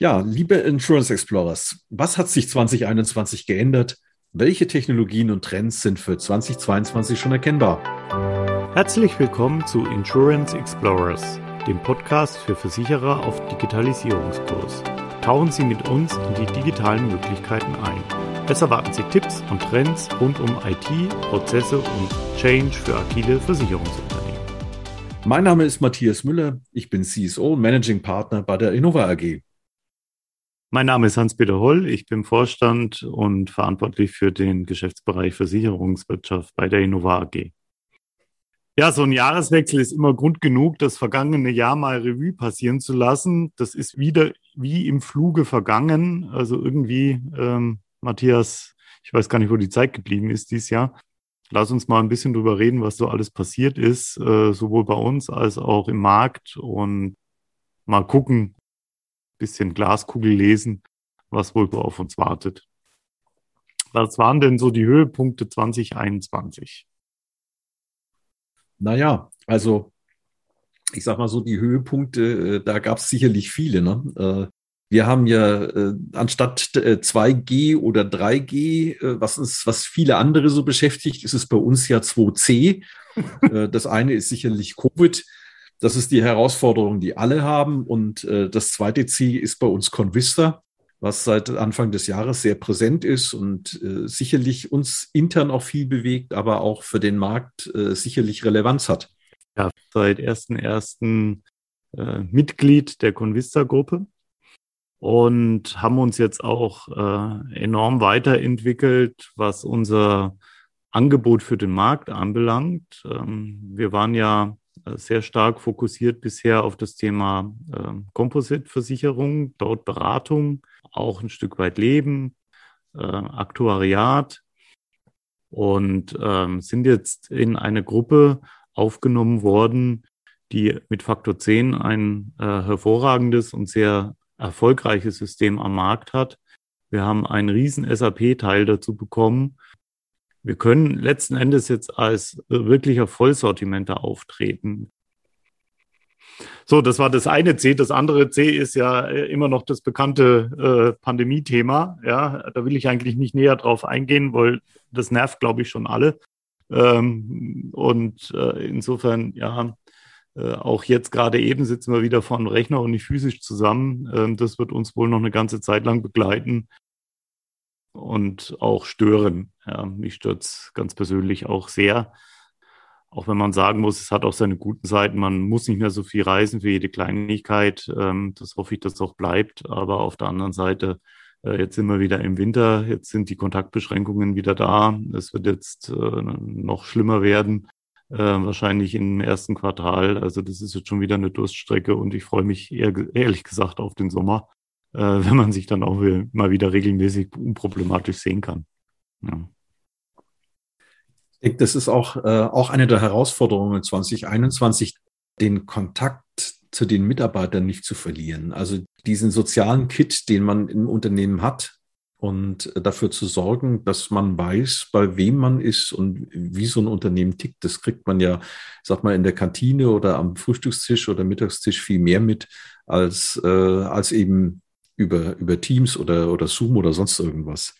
Ja, liebe Insurance Explorers, was hat sich 2021 geändert? Welche Technologien und Trends sind für 2022 schon erkennbar? Herzlich willkommen zu Insurance Explorers, dem Podcast für Versicherer auf Digitalisierungskurs. Tauchen Sie mit uns in die digitalen Möglichkeiten ein. Es erwarten Sie Tipps und Trends rund um IT, Prozesse und Change für agile Versicherungsunternehmen. Mein Name ist Matthias Müller. Ich bin CSO und Managing Partner bei der Innova AG. Mein Name ist Hans-Peter Holl. Ich bin Vorstand und verantwortlich für den Geschäftsbereich Versicherungswirtschaft bei der Innova AG. Ja, so ein Jahreswechsel ist immer Grund genug, das vergangene Jahr mal Revue passieren zu lassen. Das ist wieder wie im Fluge vergangen. Also irgendwie, ähm, Matthias, ich weiß gar nicht, wo die Zeit geblieben ist dieses Jahr. Lass uns mal ein bisschen drüber reden, was so alles passiert ist, äh, sowohl bei uns als auch im Markt und mal gucken, bisschen Glaskugel lesen, was wohl auf uns wartet. Was waren denn so die Höhepunkte 2021? Naja, also ich sag mal so, die Höhepunkte, äh, da gab es sicherlich viele. Ne? Äh, wir haben ja äh, anstatt 2G oder 3G, was uns, was viele andere so beschäftigt, ist es bei uns ja 2C. das eine ist sicherlich Covid. Das ist die Herausforderung, die alle haben. Und äh, das zweite Ziel ist bei uns Convista, was seit Anfang des Jahres sehr präsent ist und äh, sicherlich uns intern auch viel bewegt, aber auch für den Markt äh, sicherlich Relevanz hat. Ja, seit 1.1. Äh, Mitglied der Convista-Gruppe und haben uns jetzt auch äh, enorm weiterentwickelt, was unser Angebot für den Markt anbelangt. Ähm, wir waren ja sehr stark fokussiert bisher auf das Thema äh, Composite-Versicherung, dort Beratung, auch ein Stück weit Leben, äh, Aktuariat und ähm, sind jetzt in eine Gruppe aufgenommen worden, die mit Faktor 10 ein äh, hervorragendes und sehr erfolgreiches System am Markt hat. Wir haben einen riesen SAP-Teil dazu bekommen wir können letzten Endes jetzt als wirklicher Vollsortimenter auftreten. So, das war das eine C. Das andere C ist ja äh, immer noch das bekannte äh, Pandemie-Thema. Ja, da will ich eigentlich nicht näher drauf eingehen, weil das nervt, glaube ich, schon alle. Ähm, und äh, insofern, ja, äh, auch jetzt gerade eben sitzen wir wieder vor einem Rechner und nicht physisch zusammen. Ähm, das wird uns wohl noch eine ganze Zeit lang begleiten und auch stören. Ja, mich stört es ganz persönlich auch sehr. Auch wenn man sagen muss, es hat auch seine guten Seiten. Man muss nicht mehr so viel reisen für jede Kleinigkeit. Ähm, das hoffe ich, dass es auch bleibt. Aber auf der anderen Seite, äh, jetzt sind wir wieder im Winter. Jetzt sind die Kontaktbeschränkungen wieder da. Es wird jetzt äh, noch schlimmer werden. Äh, wahrscheinlich im ersten Quartal. Also das ist jetzt schon wieder eine Durststrecke und ich freue mich ehrlich gesagt auf den Sommer äh, wenn man sich dann auch mal wieder regelmäßig unproblematisch sehen kann. Ja. Ich denke, das ist auch, äh, auch eine der Herausforderungen 2021, den Kontakt zu den Mitarbeitern nicht zu verlieren. Also diesen sozialen Kit, den man im Unternehmen hat und dafür zu sorgen, dass man weiß, bei wem man ist und wie so ein Unternehmen tickt. Das kriegt man ja, sag mal, in der Kantine oder am Frühstückstisch oder Mittagstisch viel mehr mit als, äh, als eben über, über Teams oder, oder Zoom oder sonst irgendwas.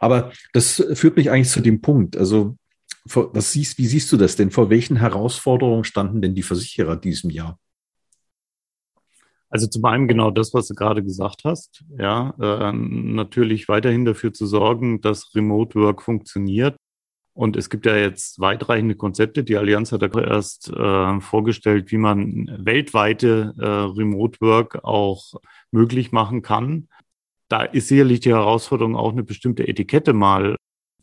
Aber das führt mich eigentlich zu dem Punkt. Also, was siehst, wie siehst du das denn? Vor welchen Herausforderungen standen denn die Versicherer diesem Jahr? Also zum einen genau das, was du gerade gesagt hast. Ja, äh, natürlich weiterhin dafür zu sorgen, dass Remote Work funktioniert. Und es gibt ja jetzt weitreichende Konzepte. Die Allianz hat ja erst äh, vorgestellt, wie man weltweite äh, Remote Work auch möglich machen kann. Da ist sicherlich die Herausforderung auch eine bestimmte Etikette mal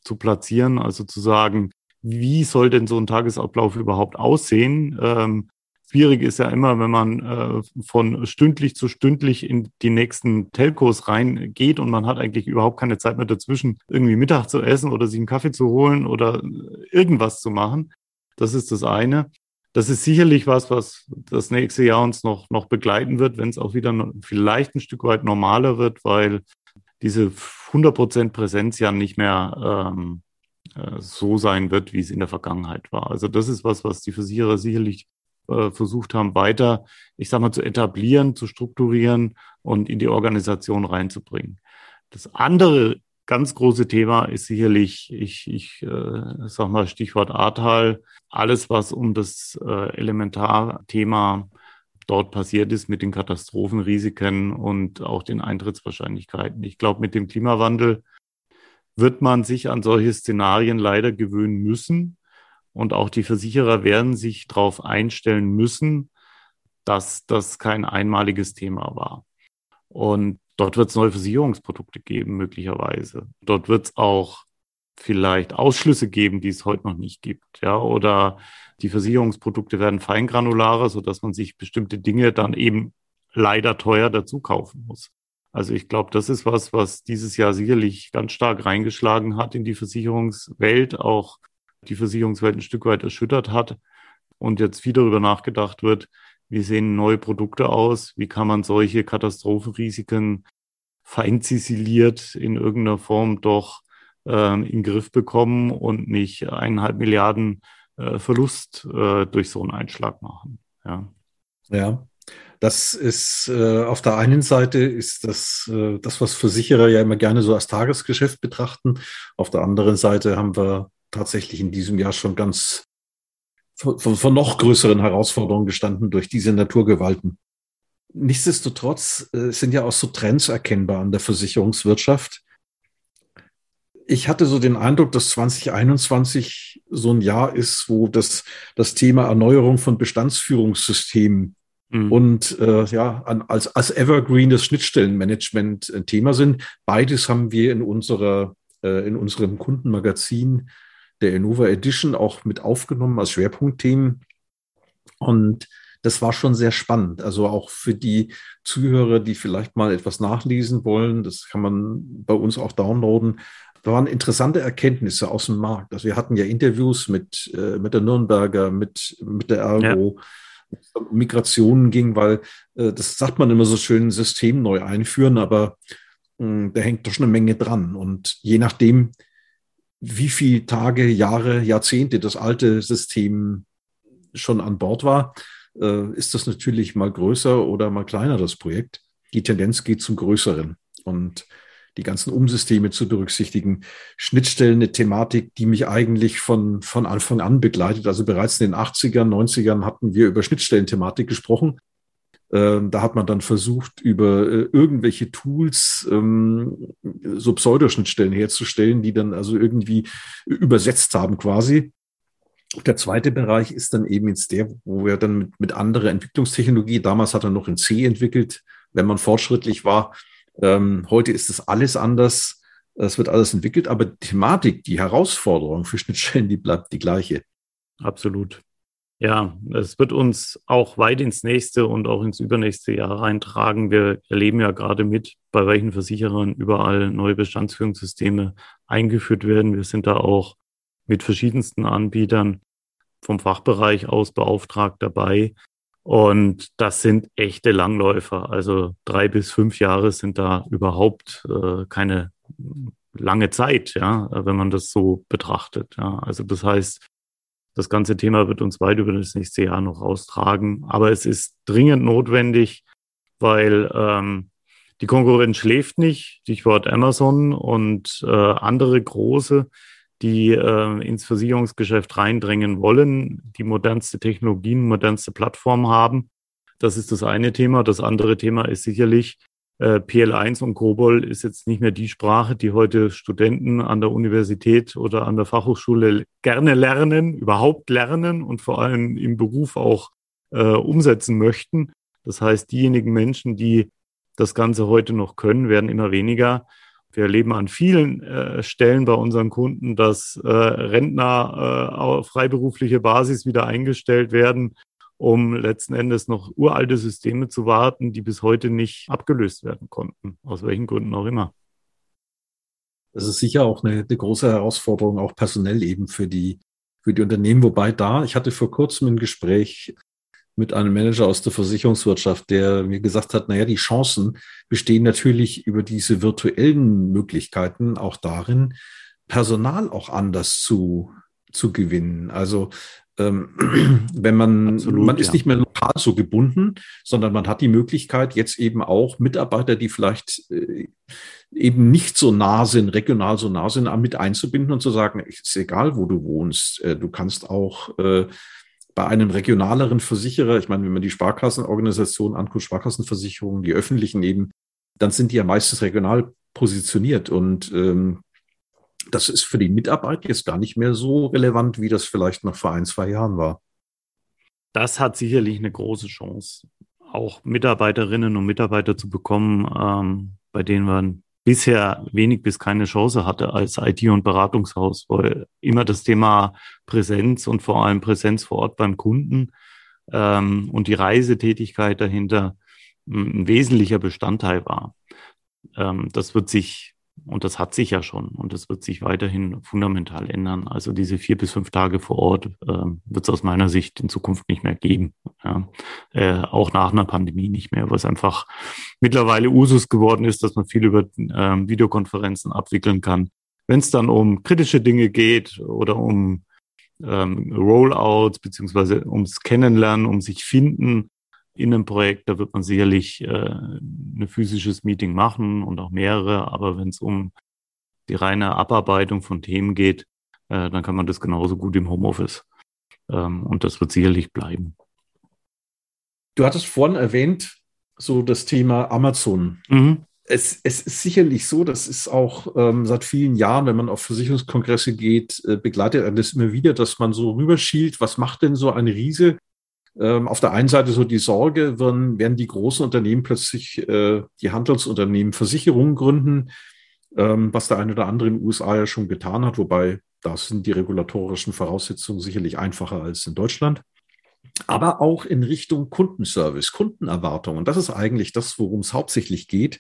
zu platzieren, also zu sagen, wie soll denn so ein Tagesablauf überhaupt aussehen? Ähm, Schwierig ist ja immer, wenn man äh, von stündlich zu stündlich in die nächsten Telcos reingeht und man hat eigentlich überhaupt keine Zeit mehr dazwischen, irgendwie Mittag zu essen oder sich einen Kaffee zu holen oder irgendwas zu machen. Das ist das eine. Das ist sicherlich was, was das nächste Jahr uns noch, noch begleiten wird, wenn es auch wieder vielleicht ein Stück weit normaler wird, weil diese 100% Präsenz ja nicht mehr ähm, äh, so sein wird, wie es in der Vergangenheit war. Also das ist was, was die Versicherer sicherlich äh, versucht haben, weiter, ich sag mal, zu etablieren, zu strukturieren und in die Organisation reinzubringen. Das andere ganz große Thema ist sicherlich, ich, ich äh, sag mal Stichwort Ahrtal, alles, was um das äh, Elementarthema dort passiert ist mit den Katastrophenrisiken und auch den Eintrittswahrscheinlichkeiten. Ich glaube, mit dem Klimawandel wird man sich an solche Szenarien leider gewöhnen müssen. Und auch die Versicherer werden sich darauf einstellen müssen, dass das kein einmaliges Thema war. Und dort wird es neue Versicherungsprodukte geben, möglicherweise. Dort wird es auch vielleicht Ausschlüsse geben, die es heute noch nicht gibt. Ja, oder die Versicherungsprodukte werden feingranularer, sodass man sich bestimmte Dinge dann eben leider teuer dazu kaufen muss. Also ich glaube, das ist was, was dieses Jahr sicherlich ganz stark reingeschlagen hat in die Versicherungswelt, auch die Versicherungswelt ein Stück weit erschüttert hat und jetzt viel darüber nachgedacht wird, wie sehen neue Produkte aus, wie kann man solche Katastrophenrisiken feinzisiliert in irgendeiner Form doch äh, in den Griff bekommen und nicht eineinhalb Milliarden äh, Verlust äh, durch so einen Einschlag machen. Ja. Ja, das ist äh, auf der einen Seite ist das, äh, das, was Versicherer ja immer gerne so als Tagesgeschäft betrachten. Auf der anderen Seite haben wir tatsächlich in diesem Jahr schon ganz von, von noch größeren Herausforderungen gestanden durch diese Naturgewalten. Nichtsdestotrotz äh, sind ja auch so Trends erkennbar an der Versicherungswirtschaft. Ich hatte so den Eindruck, dass 2021 so ein Jahr ist, wo das, das Thema Erneuerung von Bestandsführungssystemen mhm. und äh, ja, an, als, als Evergreen das Schnittstellenmanagement ein Thema sind. Beides haben wir in unserer, äh, in unserem Kundenmagazin der Innova Edition auch mit aufgenommen als Schwerpunktthemen. Und das war schon sehr spannend. Also auch für die Zuhörer, die vielleicht mal etwas nachlesen wollen, das kann man bei uns auch downloaden. Da waren interessante Erkenntnisse aus dem Markt. Also wir hatten ja Interviews mit, äh, mit der Nürnberger, mit, mit der Ergo, ja um Migrationen ging, weil äh, das sagt man immer so schön, System neu einführen, aber äh, da hängt doch schon eine Menge dran. Und je nachdem, wie viele Tage, Jahre, Jahrzehnte das alte System schon an Bord war, äh, ist das natürlich mal größer oder mal kleiner, das Projekt. Die Tendenz geht zum Größeren. Und die ganzen Umsysteme zu berücksichtigen. Schnittstellen, eine Thematik, die mich eigentlich von, von Anfang an begleitet. Also bereits in den 80ern, 90ern hatten wir über Schnittstellenthematik gesprochen. Ähm, da hat man dann versucht, über äh, irgendwelche Tools ähm, so Pseudoschnittstellen herzustellen, die dann also irgendwie übersetzt haben quasi. Der zweite Bereich ist dann eben jetzt der, wo wir dann mit, mit anderer Entwicklungstechnologie, damals hat er noch in C entwickelt, wenn man fortschrittlich war, ähm, heute ist das alles anders. Es wird alles entwickelt, aber die Thematik, die Herausforderung für Schnittstellen, die bleibt die gleiche. Absolut. Ja, es wird uns auch weit ins nächste und auch ins übernächste Jahr reintragen. Wir erleben ja gerade mit, bei welchen Versicherern überall neue Bestandsführungssysteme eingeführt werden. Wir sind da auch mit verschiedensten Anbietern vom Fachbereich aus beauftragt dabei, und das sind echte Langläufer. Also drei bis fünf Jahre sind da überhaupt äh, keine lange Zeit, ja, wenn man das so betrachtet. Ja. Also das heißt, das ganze Thema wird uns weit über das nächste Jahr noch austragen. Aber es ist dringend notwendig, weil ähm, die Konkurrenz schläft nicht, Stichwort Amazon und äh, andere große die äh, ins Versicherungsgeschäft reindrängen wollen, die modernste Technologien, modernste Plattform haben. Das ist das eine Thema. Das andere Thema ist sicherlich, äh, PL1 und COBOL ist jetzt nicht mehr die Sprache, die heute Studenten an der Universität oder an der Fachhochschule gerne lernen, überhaupt lernen und vor allem im Beruf auch äh, umsetzen möchten. Das heißt, diejenigen Menschen, die das Ganze heute noch können, werden immer weniger. Wir erleben an vielen äh, Stellen bei unseren Kunden, dass äh, Rentner äh, auf freiberufliche Basis wieder eingestellt werden, um letzten Endes noch uralte Systeme zu warten, die bis heute nicht abgelöst werden konnten, aus welchen Gründen auch immer. Das ist sicher auch eine, eine große Herausforderung, auch personell eben für die, für die Unternehmen. Wobei da, ich hatte vor kurzem ein Gespräch mit einem Manager aus der Versicherungswirtschaft, der mir gesagt hat, naja, die Chancen bestehen natürlich über diese virtuellen Möglichkeiten auch darin, Personal auch anders zu, zu gewinnen. Also ähm, wenn man, Absolut, man ist ja. nicht mehr lokal so gebunden, sondern man hat die Möglichkeit, jetzt eben auch Mitarbeiter, die vielleicht äh, eben nicht so nah sind, regional so nah sind, mit einzubinden und zu sagen, es ist egal, wo du wohnst. Äh, du kannst auch äh, bei einem regionaleren Versicherer, ich meine, wenn man die Sparkassenorganisation anguckt, Sparkassenversicherungen, die öffentlichen eben, dann sind die ja meistens regional positioniert und ähm, das ist für die Mitarbeit jetzt gar nicht mehr so relevant, wie das vielleicht noch vor ein, zwei Jahren war. Das hat sicherlich eine große Chance, auch Mitarbeiterinnen und Mitarbeiter zu bekommen, ähm, bei denen man bisher wenig bis keine Chance hatte als IT- und Beratungshaus, weil immer das Thema Präsenz und vor allem Präsenz vor Ort beim Kunden ähm, und die Reisetätigkeit dahinter ein wesentlicher Bestandteil war. Ähm, das wird sich und das hat sich ja schon und das wird sich weiterhin fundamental ändern. Also diese vier bis fünf Tage vor Ort äh, wird es aus meiner Sicht in Zukunft nicht mehr geben. Ja. Äh, auch nach einer Pandemie nicht mehr, weil es einfach mittlerweile Usus geworden ist, dass man viel über äh, Videokonferenzen abwickeln kann. Wenn es dann um kritische Dinge geht oder um ähm, Rollouts beziehungsweise ums Kennenlernen, um sich finden, in einem Projekt, da wird man sicherlich äh, ein physisches Meeting machen und auch mehrere, aber wenn es um die reine Abarbeitung von Themen geht, äh, dann kann man das genauso gut im Homeoffice. Ähm, und das wird sicherlich bleiben. Du hattest vorhin erwähnt, so das Thema Amazon. Mhm. Es, es, ist sicherlich so, das ist auch ähm, seit vielen Jahren, wenn man auf Versicherungskongresse geht, äh, begleitet das immer wieder, dass man so rüberschielt, was macht denn so ein Riese ähm, auf der einen Seite so die Sorge, werden, werden die großen Unternehmen plötzlich äh, die Handelsunternehmen Versicherungen gründen, ähm, was der eine oder andere in den USA ja schon getan hat, wobei da sind die regulatorischen Voraussetzungen sicherlich einfacher als in Deutschland. Aber auch in Richtung Kundenservice, Kundenerwartungen. Das ist eigentlich das, worum es hauptsächlich geht,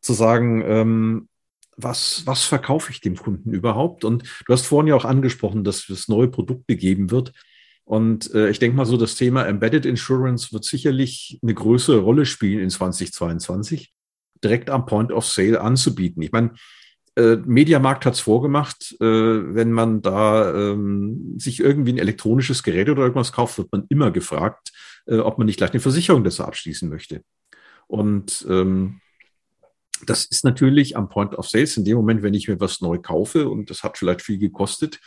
zu sagen, ähm, was, was verkaufe ich dem Kunden überhaupt? Und du hast vorhin ja auch angesprochen, dass es neue Produkte geben wird. Und äh, ich denke mal so, das Thema Embedded Insurance wird sicherlich eine größere Rolle spielen in 2022, direkt am Point of Sale anzubieten. Ich meine, äh, Mediamarkt hat es vorgemacht, äh, wenn man da ähm, sich irgendwie ein elektronisches Gerät oder irgendwas kauft, wird man immer gefragt, äh, ob man nicht gleich eine Versicherung dazu abschließen möchte. Und ähm, das ist natürlich am Point of Sales in dem Moment, wenn ich mir was neu kaufe und das hat vielleicht viel gekostet,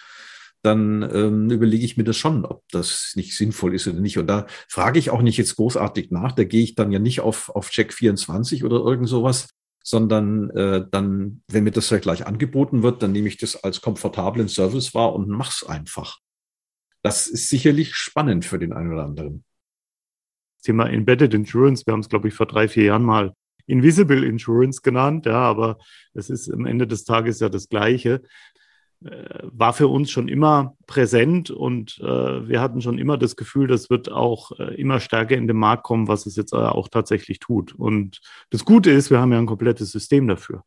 dann ähm, überlege ich mir das schon, ob das nicht sinnvoll ist oder nicht. Und da frage ich auch nicht jetzt großartig nach. Da gehe ich dann ja nicht auf, auf Check 24 oder irgend sowas, sondern äh, dann, wenn mir das ja gleich angeboten wird, dann nehme ich das als komfortablen Service wahr und mache es einfach. Das ist sicherlich spannend für den einen oder anderen. Thema Embedded Insurance, wir haben es, glaube ich, vor drei, vier Jahren mal Invisible Insurance genannt, ja, aber es ist am Ende des Tages ja das Gleiche. Äh, war für uns schon immer präsent und äh, wir hatten schon immer das Gefühl, das wird auch äh, immer stärker in den Markt kommen, was es jetzt äh, auch tatsächlich tut. Und das Gute ist, wir haben ja ein komplettes System dafür.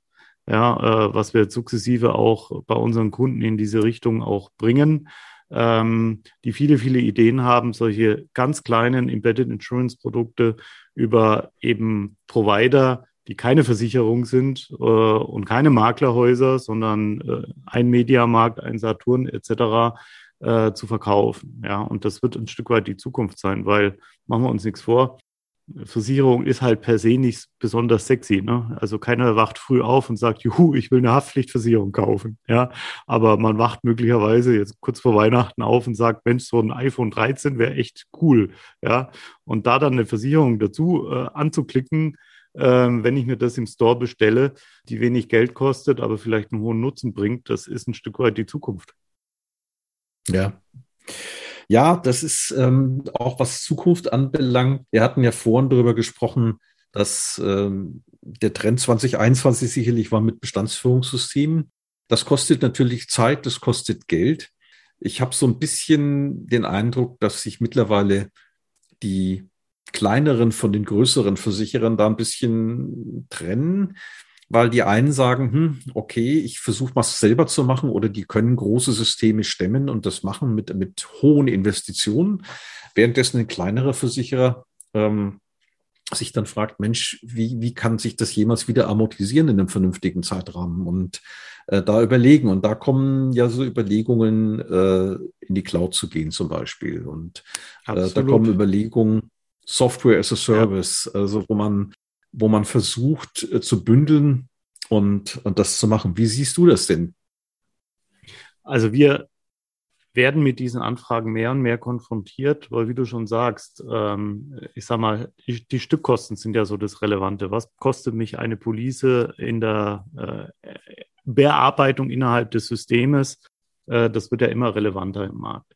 Ja, äh, was wir sukzessive auch bei unseren Kunden in diese Richtung auch bringen, ähm, die viele, viele Ideen haben, solche ganz kleinen Embedded Insurance Produkte über eben Provider die keine Versicherung sind äh, und keine Maklerhäuser, sondern äh, ein Mediamarkt, ein Saturn etc. Äh, zu verkaufen. Ja, und das wird ein Stück weit die Zukunft sein, weil machen wir uns nichts vor. Versicherung ist halt per se nicht besonders sexy. Ne? Also keiner wacht früh auf und sagt, juhu, ich will eine Haftpflichtversicherung kaufen. Ja, aber man wacht möglicherweise jetzt kurz vor Weihnachten auf und sagt, Mensch, so ein iPhone 13 wäre echt cool. Ja, und da dann eine Versicherung dazu äh, anzuklicken, ähm, wenn ich mir das im Store bestelle, die wenig Geld kostet, aber vielleicht einen hohen Nutzen bringt, das ist ein Stück weit die Zukunft. Ja. Ja, das ist ähm, auch was Zukunft anbelangt. Wir hatten ja vorhin darüber gesprochen, dass ähm, der Trend 2021 sicherlich war mit Bestandsführungssystemen. Das kostet natürlich Zeit, das kostet Geld. Ich habe so ein bisschen den Eindruck, dass sich mittlerweile die kleineren von den größeren Versicherern da ein bisschen trennen, weil die einen sagen, hm, okay, ich versuche mal selber zu machen oder die können große Systeme stemmen und das machen mit, mit hohen Investitionen, währenddessen ein kleinerer Versicherer ähm, sich dann fragt, Mensch, wie, wie kann sich das jemals wieder amortisieren in einem vernünftigen Zeitrahmen und äh, da überlegen. Und da kommen ja so Überlegungen, äh, in die Cloud zu gehen zum Beispiel. Und äh, da kommen Überlegungen, Software as a Service, ja. also wo man, wo man versucht äh, zu bündeln und, und das zu machen. Wie siehst du das denn? Also wir werden mit diesen Anfragen mehr und mehr konfrontiert, weil wie du schon sagst, ähm, ich sag mal, die, die, Stückkosten sind ja so das Relevante. Was kostet mich eine Police in der äh, Bearbeitung innerhalb des Systems? Äh, das wird ja immer relevanter im Markt.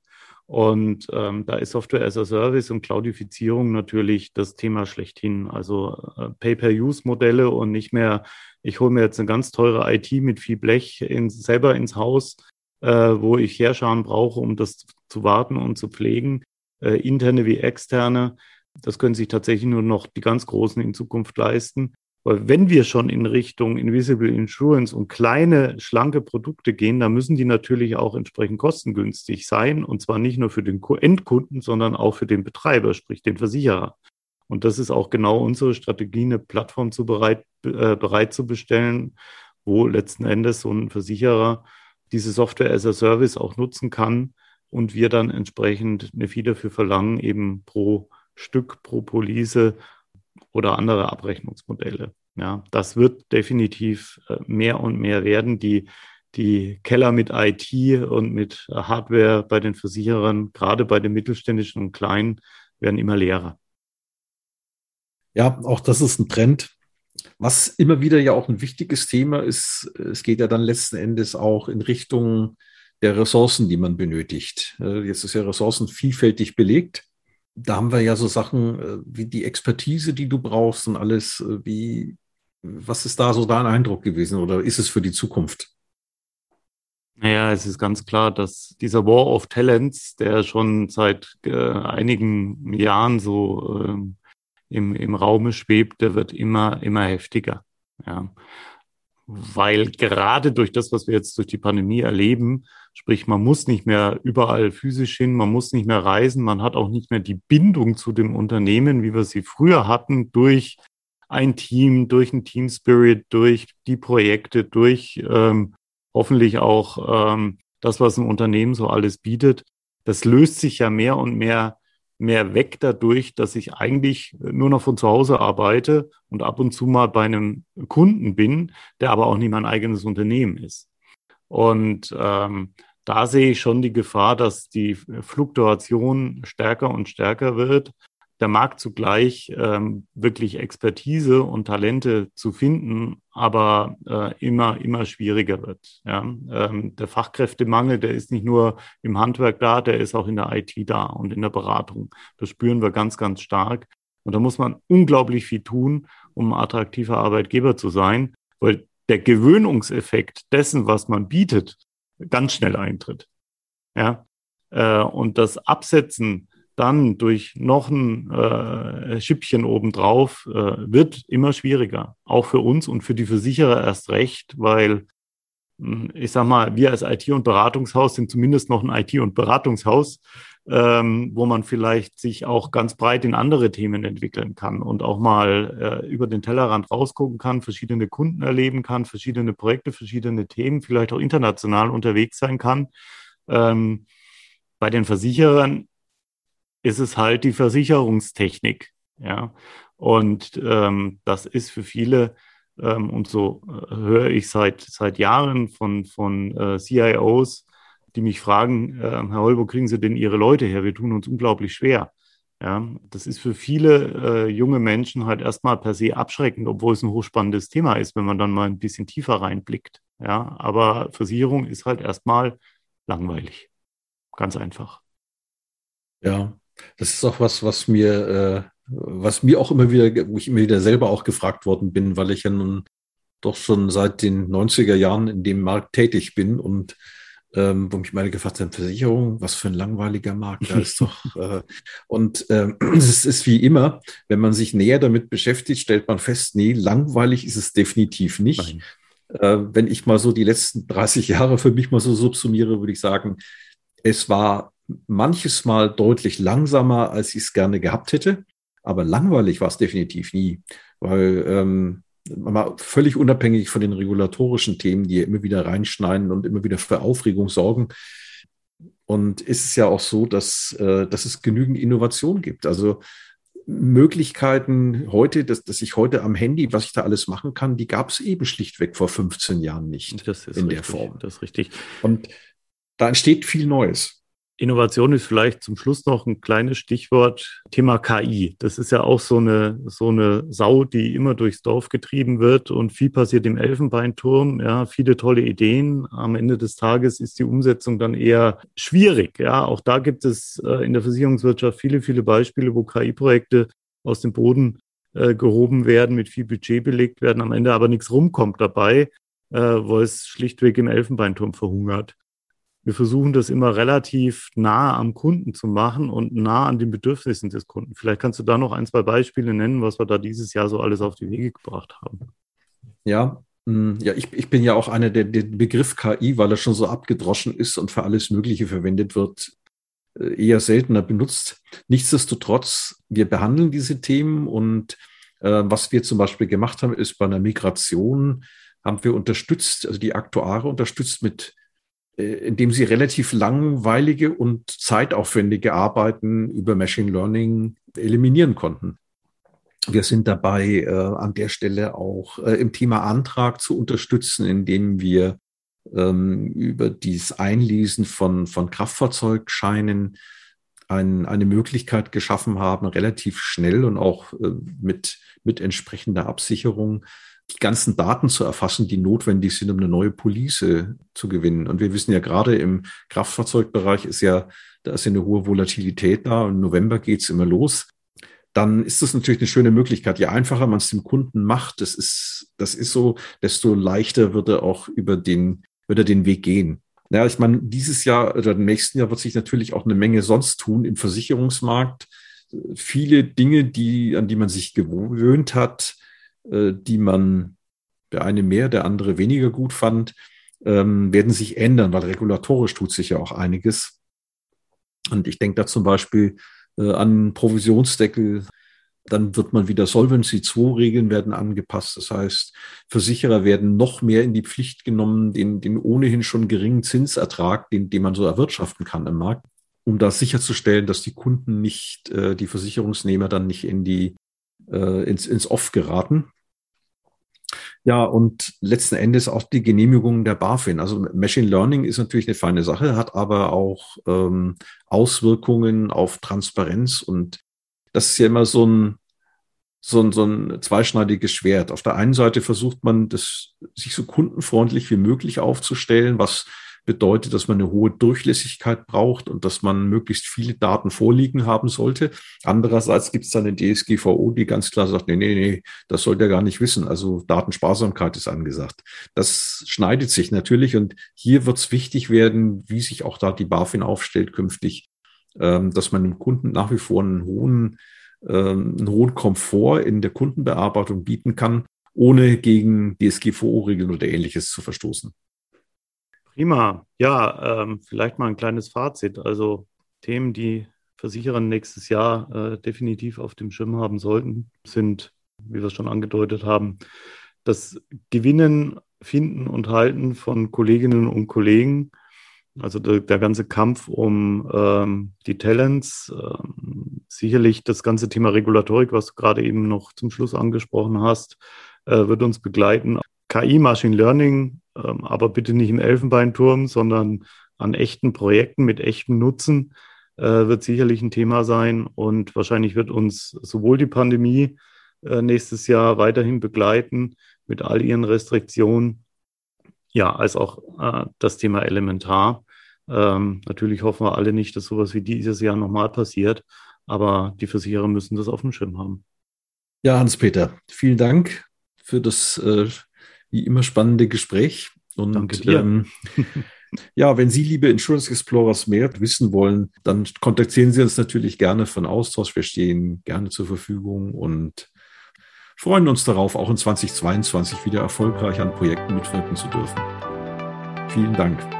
Und ähm, da ist Software as a Service und Cloudifizierung natürlich das Thema schlechthin. Also äh, Pay-per-Use-Modelle und nicht mehr, ich hole mir jetzt eine ganz teure IT mit viel Blech in, selber ins Haus, äh, wo ich Herschauen brauche, um das zu warten und zu pflegen, äh, interne wie externe. Das können sich tatsächlich nur noch die ganz Großen in Zukunft leisten. Weil wenn wir schon in Richtung Invisible Insurance und kleine, schlanke Produkte gehen, dann müssen die natürlich auch entsprechend kostengünstig sein. Und zwar nicht nur für den Endkunden, sondern auch für den Betreiber, sprich den Versicherer. Und das ist auch genau unsere Strategie, eine Plattform zu bereit, äh, bereit zu bestellen, wo letzten Endes so ein Versicherer diese Software as a Service auch nutzen kann und wir dann entsprechend eine Fee dafür verlangen, eben pro Stück, pro Police oder andere Abrechnungsmodelle. Ja, das wird definitiv äh, mehr und mehr werden. Die, die Keller mit IT und mit Hardware bei den Versicherern, gerade bei den mittelständischen und kleinen, werden immer leerer. Ja, auch das ist ein Trend. Was immer wieder ja auch ein wichtiges Thema ist, es geht ja dann letzten Endes auch in Richtung der Ressourcen, die man benötigt. Äh, jetzt ist ja Ressourcen vielfältig belegt da haben wir ja so Sachen äh, wie die Expertise, die du brauchst und alles. Äh, wie, was ist da so dein Eindruck gewesen oder ist es für die Zukunft? Naja, es ist ganz klar, dass dieser War of Talents, der schon seit äh, einigen Jahren so ähm, im, im Raume schwebt, der wird immer, immer heftiger. Ja. Weil gerade durch das, was wir jetzt durch die Pandemie erleben, Sprich, man muss nicht mehr überall physisch hin, man muss nicht mehr reisen, man hat auch nicht mehr die Bindung zu dem Unternehmen, wie wir sie früher hatten, durch ein Team, durch ein Team Spirit, durch die Projekte, durch ähm, hoffentlich auch ähm, das, was ein Unternehmen so alles bietet. Das löst sich ja mehr und mehr mehr weg dadurch, dass ich eigentlich nur noch von zu Hause arbeite und ab und zu mal bei einem Kunden bin, der aber auch nicht mein eigenes Unternehmen ist. Und ähm, da sehe ich schon die Gefahr, dass die Fluktuation stärker und stärker wird. Der Markt zugleich ähm, wirklich Expertise und Talente zu finden, aber äh, immer, immer schwieriger wird. Ja? Ähm, der Fachkräftemangel, der ist nicht nur im Handwerk da, der ist auch in der IT da und in der Beratung. Das spüren wir ganz, ganz stark. Und da muss man unglaublich viel tun, um ein attraktiver Arbeitgeber zu sein, weil der Gewöhnungseffekt dessen, was man bietet, ganz schnell eintritt. Ja, äh, und das Absetzen dann durch noch ein äh, Schippchen obendrauf äh, wird immer schwieriger. Auch für uns und für die Versicherer erst recht, weil hm, ich sag mal, wir als IT- und Beratungshaus sind zumindest noch ein IT- und Beratungshaus ähm, wo man vielleicht sich auch ganz breit in andere Themen entwickeln kann und auch mal äh, über den Tellerrand rausgucken kann, verschiedene Kunden erleben kann, verschiedene Projekte, verschiedene Themen, vielleicht auch international unterwegs sein kann. Ähm, bei den Versicherern ist es halt die Versicherungstechnik, ja. Und ähm, das ist für viele ähm, und so äh, höre ich seit seit Jahren von von äh, CIOs die mich fragen, äh, Herr Holbo, kriegen Sie denn Ihre Leute her? Wir tun uns unglaublich schwer. Ja, das ist für viele äh, junge Menschen halt erstmal per se abschreckend, obwohl es ein hochspannendes Thema ist, wenn man dann mal ein bisschen tiefer reinblickt. Ja, aber Versicherung ist halt erstmal langweilig. Ganz einfach. Ja, das ist auch was, was mir, äh, was mir auch immer wieder, wo ich immer wieder selber auch gefragt worden bin, weil ich ja nun doch schon seit den 90er Jahren in dem Markt tätig bin und ähm, wo mich meine gefragt haben, Versicherung, was für ein langweiliger Markt, da ist doch. Äh, und ähm, es ist wie immer, wenn man sich näher damit beschäftigt, stellt man fest, nee, langweilig ist es definitiv nicht. Äh, wenn ich mal so die letzten 30 Jahre für mich mal so subsumiere, würde ich sagen, es war manches Mal deutlich langsamer, als ich es gerne gehabt hätte. Aber langweilig war es definitiv nie, weil ähm, mal völlig unabhängig von den regulatorischen Themen, die immer wieder reinschneiden und immer wieder für Aufregung sorgen. Und ist es ja auch so, dass, äh, dass es genügend Innovation gibt. Also Möglichkeiten heute, dass, dass ich heute am Handy, was ich da alles machen kann, die gab es eben schlichtweg vor 15 Jahren nicht in richtig, der Form. Das ist richtig. Und da entsteht viel Neues. Innovation ist vielleicht zum Schluss noch ein kleines Stichwort Thema KI. Das ist ja auch so eine, so eine Sau, die immer durchs Dorf getrieben wird und viel passiert im Elfenbeinturm. Ja, viele tolle Ideen. Am Ende des Tages ist die Umsetzung dann eher schwierig. Ja, auch da gibt es äh, in der Versicherungswirtschaft viele, viele Beispiele, wo KI-Projekte aus dem Boden äh, gehoben werden, mit viel Budget belegt werden, am Ende aber nichts rumkommt dabei, äh, wo es schlichtweg im Elfenbeinturm verhungert wir versuchen das immer relativ nah am Kunden zu machen und nah an den Bedürfnissen des Kunden. Vielleicht kannst du da noch ein, zwei Beispiele nennen, was wir da dieses Jahr so alles auf die Wege gebracht haben. Ja, mm, ja, ich, ich bin ja auch einer, der den Begriff KI, weil er schon so abgedroschen ist und für alles Mögliche verwendet wird, äh, eher seltener benutzt. Nichtsdestotrotz, wir behandeln diese Themen und äh, was wir zum Beispiel gemacht haben, ist bei einer Migration haben wir unterstützt, also die Aktuare unterstützt mit indem sie relativ langweilige und zeitaufwendige Arbeiten über Machine Learning eliminieren konnten. Wir sind dabei, äh, an der Stelle auch äh, im Thema Antrag zu unterstützen, indem wir ähm, über dieses Einlesen von, von Kraftfahrzeugscheinen ein, eine Möglichkeit geschaffen haben, relativ schnell und auch äh, mit, mit entsprechender Absicherung die ganzen Daten zu erfassen, die notwendig sind, um eine neue Police zu gewinnen. Und wir wissen ja gerade im Kraftfahrzeugbereich ist ja, da ist ja eine hohe Volatilität da. Im November geht's immer los. Dann ist das natürlich eine schöne Möglichkeit. Je einfacher man es dem Kunden macht, das ist, das ist so, desto leichter wird er auch über den, wird er den Weg gehen. Ja, ich meine, dieses Jahr oder im nächsten Jahr wird sich natürlich auch eine Menge sonst tun im Versicherungsmarkt. Viele Dinge, die, an die man sich gewöhnt hat, die man der eine mehr, der andere weniger gut fand, ähm, werden sich ändern, weil regulatorisch tut sich ja auch einiges. Und ich denke da zum Beispiel äh, an Provisionsdeckel. Dann wird man wieder Solvency II-Regeln werden angepasst. Das heißt, Versicherer werden noch mehr in die Pflicht genommen, den, den ohnehin schon geringen Zinsertrag, den, den man so erwirtschaften kann im Markt, um da sicherzustellen, dass die Kunden nicht, äh, die Versicherungsnehmer dann nicht in die äh, ins, ins Off geraten. Ja, und letzten Endes auch die Genehmigung der BaFin. Also Machine Learning ist natürlich eine feine Sache, hat aber auch ähm, Auswirkungen auf Transparenz. Und das ist ja immer so ein, so ein, so ein zweischneidiges Schwert. Auf der einen Seite versucht man, das sich so kundenfreundlich wie möglich aufzustellen, was bedeutet, dass man eine hohe Durchlässigkeit braucht und dass man möglichst viele Daten vorliegen haben sollte. Andererseits gibt es dann eine DSGVO, die ganz klar sagt, nee, nee, nee, das sollte er gar nicht wissen. Also Datensparsamkeit ist angesagt. Das schneidet sich natürlich und hier wird es wichtig werden, wie sich auch da die BaFin aufstellt künftig, ähm, dass man dem Kunden nach wie vor einen hohen, ähm, einen hohen Komfort in der Kundenbearbeitung bieten kann, ohne gegen DSGVO-Regeln oder ähnliches zu verstoßen. Prima. Ja, ähm, vielleicht mal ein kleines Fazit. Also Themen, die Versicherer nächstes Jahr äh, definitiv auf dem Schirm haben sollten, sind, wie wir es schon angedeutet haben, das Gewinnen, Finden und Halten von Kolleginnen und Kollegen. Also der, der ganze Kampf um ähm, die Talents, ähm, sicherlich das ganze Thema Regulatorik, was du gerade eben noch zum Schluss angesprochen hast, äh, wird uns begleiten. KI, Machine Learning, ähm, aber bitte nicht im Elfenbeinturm, sondern an echten Projekten mit echtem Nutzen äh, wird sicherlich ein Thema sein. Und wahrscheinlich wird uns sowohl die Pandemie äh, nächstes Jahr weiterhin begleiten mit all ihren Restriktionen, ja, als auch äh, das Thema Elementar. Ähm, natürlich hoffen wir alle nicht, dass sowas wie dieses Jahr nochmal passiert, aber die Versicherer müssen das auf dem Schirm haben. Ja, Hans-Peter, vielen Dank für das äh, wie immer spannende Gespräch. Und Danke dir. Ähm, ja, wenn Sie, liebe Insurance Explorers, mehr wissen wollen, dann kontaktieren Sie uns natürlich gerne von Austausch. Wir stehen gerne zur Verfügung und freuen uns darauf, auch in 2022 wieder erfolgreich an Projekten mitwirken zu dürfen. Vielen Dank.